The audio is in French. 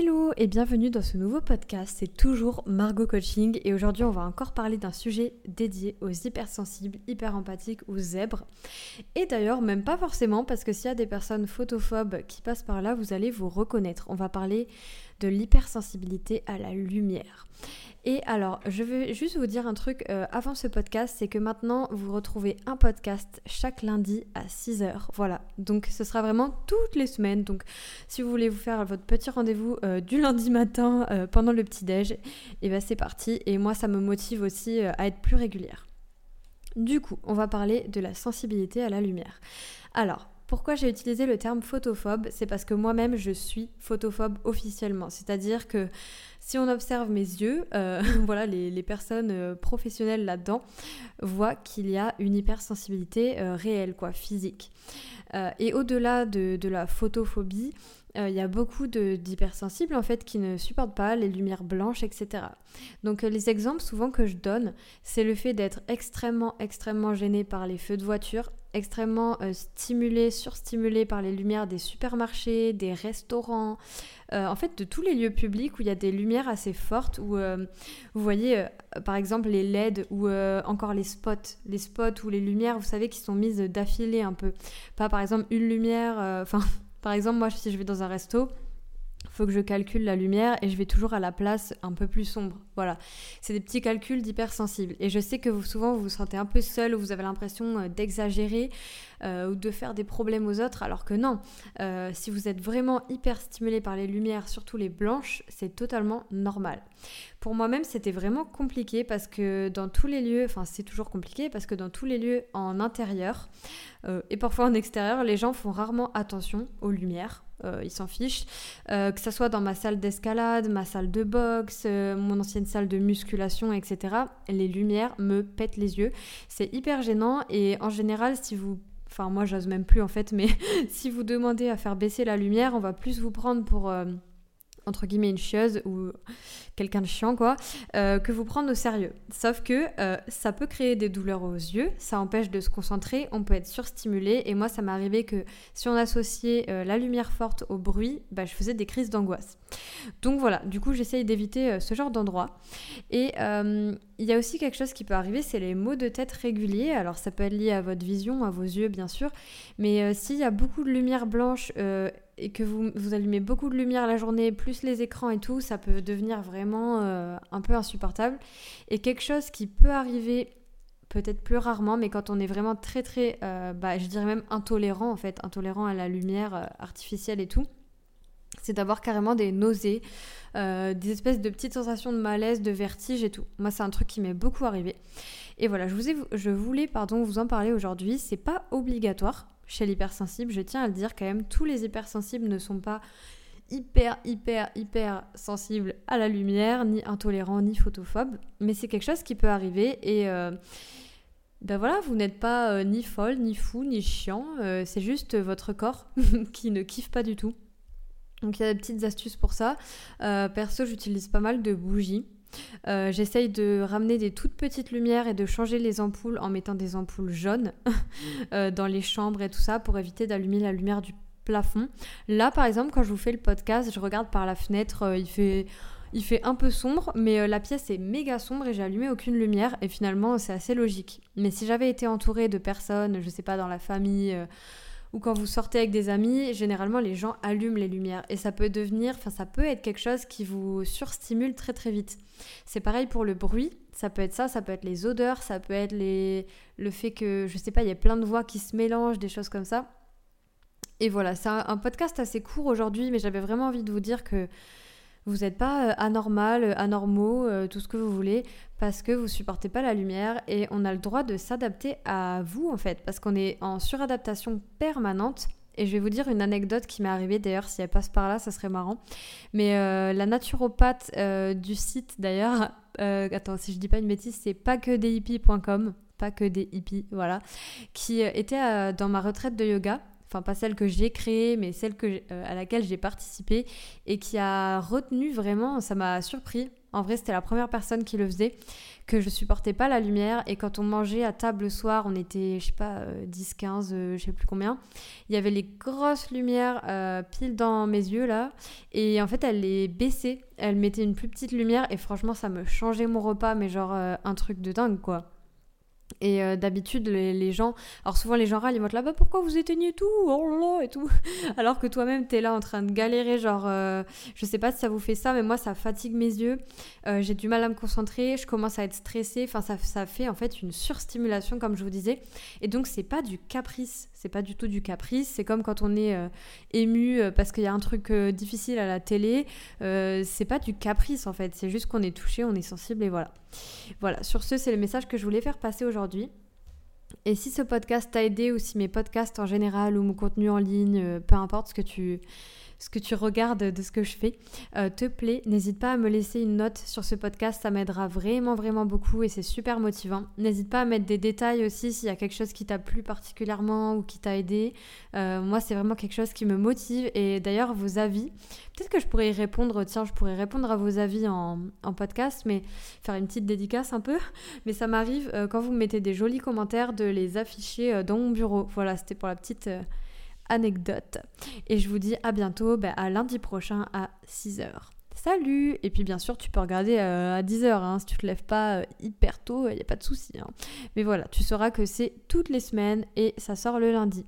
Hello et bienvenue dans ce nouveau podcast, c'est toujours Margot Coaching et aujourd'hui on va encore parler d'un sujet dédié aux hypersensibles, hyper empathiques ou zèbres. Et d'ailleurs même pas forcément parce que s'il y a des personnes photophobes qui passent par là, vous allez vous reconnaître. On va parler de l'hypersensibilité à la lumière. Et alors, je vais juste vous dire un truc euh, avant ce podcast, c'est que maintenant, vous retrouvez un podcast chaque lundi à 6h. Voilà, donc ce sera vraiment toutes les semaines. Donc, si vous voulez vous faire votre petit rendez-vous euh, du lundi matin euh, pendant le petit-déj, et eh ben c'est parti. Et moi, ça me motive aussi à être plus régulière. Du coup, on va parler de la sensibilité à la lumière. Alors, pourquoi j'ai utilisé le terme photophobe C'est parce que moi-même, je suis photophobe officiellement. C'est-à-dire que si on observe mes yeux, euh, voilà, les, personnes euh, professionnelles là-dedans voient qu'il y a une hypersensibilité euh, réelle, quoi, physique. et au-delà de, la photophobie, il y a beaucoup d'hypersensibles en fait qui ne supportent pas les lumières blanches, etc. Donc les exemples souvent que je donne, c'est le fait d'être extrêmement, extrêmement gêné par les feux de voiture, extrêmement stimulé, surstimulé par les lumières des supermarchés, des restaurants, euh, en fait de tous les lieux publics où il y a des lumières assez fortes, où euh, vous voyez euh, par exemple les LED ou encore les spots, les spots ou les lumières, vous savez, qui sont mises d'affilée un peu. Pas par exemple une lumière, enfin par exemple moi si je vais dans un resto, faut que je calcule la lumière et je vais toujours à la place un peu plus sombre. Voilà, c'est des petits calculs d'hypersensibles. Et je sais que souvent vous vous sentez un peu seul ou vous avez l'impression euh, d'exagérer euh, ou de faire des problèmes aux autres, alors que non. Euh, si vous êtes vraiment hyper stimulé par les lumières, surtout les blanches, c'est totalement normal. Pour moi-même, c'était vraiment compliqué parce que dans tous les lieux, enfin c'est toujours compliqué parce que dans tous les lieux en intérieur et parfois en extérieur, les gens font rarement attention aux lumières euh, ils s'en fichent. Euh, que ce soit dans ma salle d'escalade, ma salle de boxe, euh, mon ancienne salle de musculation, etc. Les lumières me pètent les yeux. C'est hyper gênant et en général, si vous Enfin, moi, j'ose même plus en fait, mais si vous demandez à faire baisser la lumière, on va plus vous prendre pour entre guillemets une chieuse ou quelqu'un de chiant quoi, euh, que vous prendre au sérieux. Sauf que euh, ça peut créer des douleurs aux yeux, ça empêche de se concentrer, on peut être surstimulé et moi ça m'est arrivé que si on associait euh, la lumière forte au bruit, bah, je faisais des crises d'angoisse. Donc voilà, du coup j'essaye d'éviter ce genre d'endroit. Et il y a aussi quelque chose qui peut arriver, c'est les maux de tête réguliers. Alors ça peut être lié à votre vision, à vos yeux bien sûr, mais s'il y a beaucoup de lumière blanche et que vous, vous, allumez beaucoup de lumière la journée, plus les écrans et tout, ça peut devenir vraiment euh, un peu insupportable. Et quelque chose qui peut arriver peut-être plus rarement, mais quand on est vraiment très très, euh, bah, je dirais même intolérant en fait, intolérant à la lumière euh, artificielle et tout, c'est d'avoir carrément des nausées, des espèces de petites sensations de malaise, de vertige et tout. Moi, c'est un truc qui m'est beaucoup arrivé. Et voilà, je, vous ai, je voulais pardon, vous en parler aujourd'hui. C'est pas obligatoire, chez l'hypersensible, je tiens à le dire quand même, tous les hypersensibles ne sont pas hyper, hyper, hyper sensibles à la lumière, ni intolérants, ni photophobes, mais c'est quelque chose qui peut arriver et euh, ben voilà, vous n'êtes pas euh, ni folle, ni fou, ni chiant, euh, c'est juste votre corps qui ne kiffe pas du tout. Donc il y a des petites astuces pour ça. perso, j'utilise pas mal de bougies. Euh, j'essaye de ramener des toutes petites lumières et de changer les ampoules en mettant des ampoules jaunes euh, dans les chambres et tout ça pour éviter d'allumer la lumière du plafond. Là, par exemple, quand je vous fais le podcast, je regarde par la fenêtre, euh, il fait... Il fait un peu sombre, mais la pièce est méga sombre et j'ai allumé aucune lumière et finalement c'est assez logique. Mais si j'avais été entourée de personnes, je sais pas, dans la famille, ou quand vous sortez avec des amis, généralement les gens allument les lumières et ça peut devenir, enfin ça peut être quelque chose qui vous surstimule très très vite. C'est pareil pour le bruit, ça peut être ça, ça peut être les odeurs, ça peut être les... le fait que, je sais pas, il y a plein de voix qui se mélangent, des choses comme ça. Et voilà, c'est un podcast assez court aujourd'hui, mais j'avais vraiment envie de vous dire que vous n'êtes pas euh, anormal, euh, anormaux, euh, tout ce que vous voulez, parce que vous supportez pas la lumière et on a le droit de s'adapter à vous en fait, parce qu'on est en suradaptation permanente. Et je vais vous dire une anecdote qui m'est arrivée d'ailleurs, si elle passe par là, ça serait marrant. Mais la naturopathe du site d'ailleurs, attends, si je dis pas une bêtise, c'est pas que des hippies.com, pas que des hippies, voilà, qui était dans ma retraite de yoga enfin pas celle que j'ai créée, mais celle que, à laquelle j'ai participé et qui a retenu vraiment, ça m'a surpris. En vrai, c'était la première personne qui le faisait, que je supportais pas la lumière. Et quand on mangeait à table le soir, on était, je sais pas, 10, 15, je sais plus combien. Il y avait les grosses lumières pile dans mes yeux là. Et en fait, elle les baissait. Elle mettait une plus petite lumière. Et franchement, ça me changeait mon repas, mais genre un truc de dingue quoi. Et euh, d'habitude, les, gens. Alors, souvent, les gens râlent, ils vont là, bah, pourquoi vous éteignez tout? Oh là là, et tout. Alors que toi-même, t'es là en train de galérer. Genre, euh, je sais pas si ça vous fait ça, mais moi, ça fatigue mes yeux. Euh, j'ai du mal à me concentrer. Je commence à être stressée. Enfin, ça, ça fait en fait une surstimulation, comme je vous disais. Et donc, c'est pas du caprice. C'est pas du tout du caprice. C'est comme quand on est ému parce qu'il y a un truc difficile à la télé. c'est pas du caprice, en fait. C'est juste qu'on est touché, on est sensible, et voilà. Voilà, sur ce, c'est le message que je voulais faire passer aujourd'hui. Et si ce podcast t'a aidé ou si mes podcasts en général ou mon contenu en ligne, euh, peu importe ce que tu, ce que tu regardes de ce que je fais euh, te plaît, n'hésite pas à me laisser une note sur ce podcast, ça m'aidera vraiment vraiment beaucoup et c'est super motivant. N'hésite pas à mettre des détails aussi s'il y a quelque chose qui t'a plu particulièrement ou qui t'a aidé. Euh, moi c'est vraiment quelque chose qui me motive et d'ailleurs vos avis, peut-être que je pourrais y répondre, tiens je pourrais répondre à vos avis en, podcast, mais faire une petite dédicace un peu, mais ça m'arrive euh, quand vous me mettez des jolis commentaires de les afficher dans mon bureau. Voilà, c'était pour la petite anecdote. Et je vous dis à bientôt, bah, à lundi prochain à 6h. Salut Et puis bien sûr, tu peux regarder euh, à 10h, hein, si tu te lèves pas euh, hyper tôt, il n'y a pas de souci. Hein. Mais voilà, tu sauras que c'est toutes les semaines et ça sort le lundi.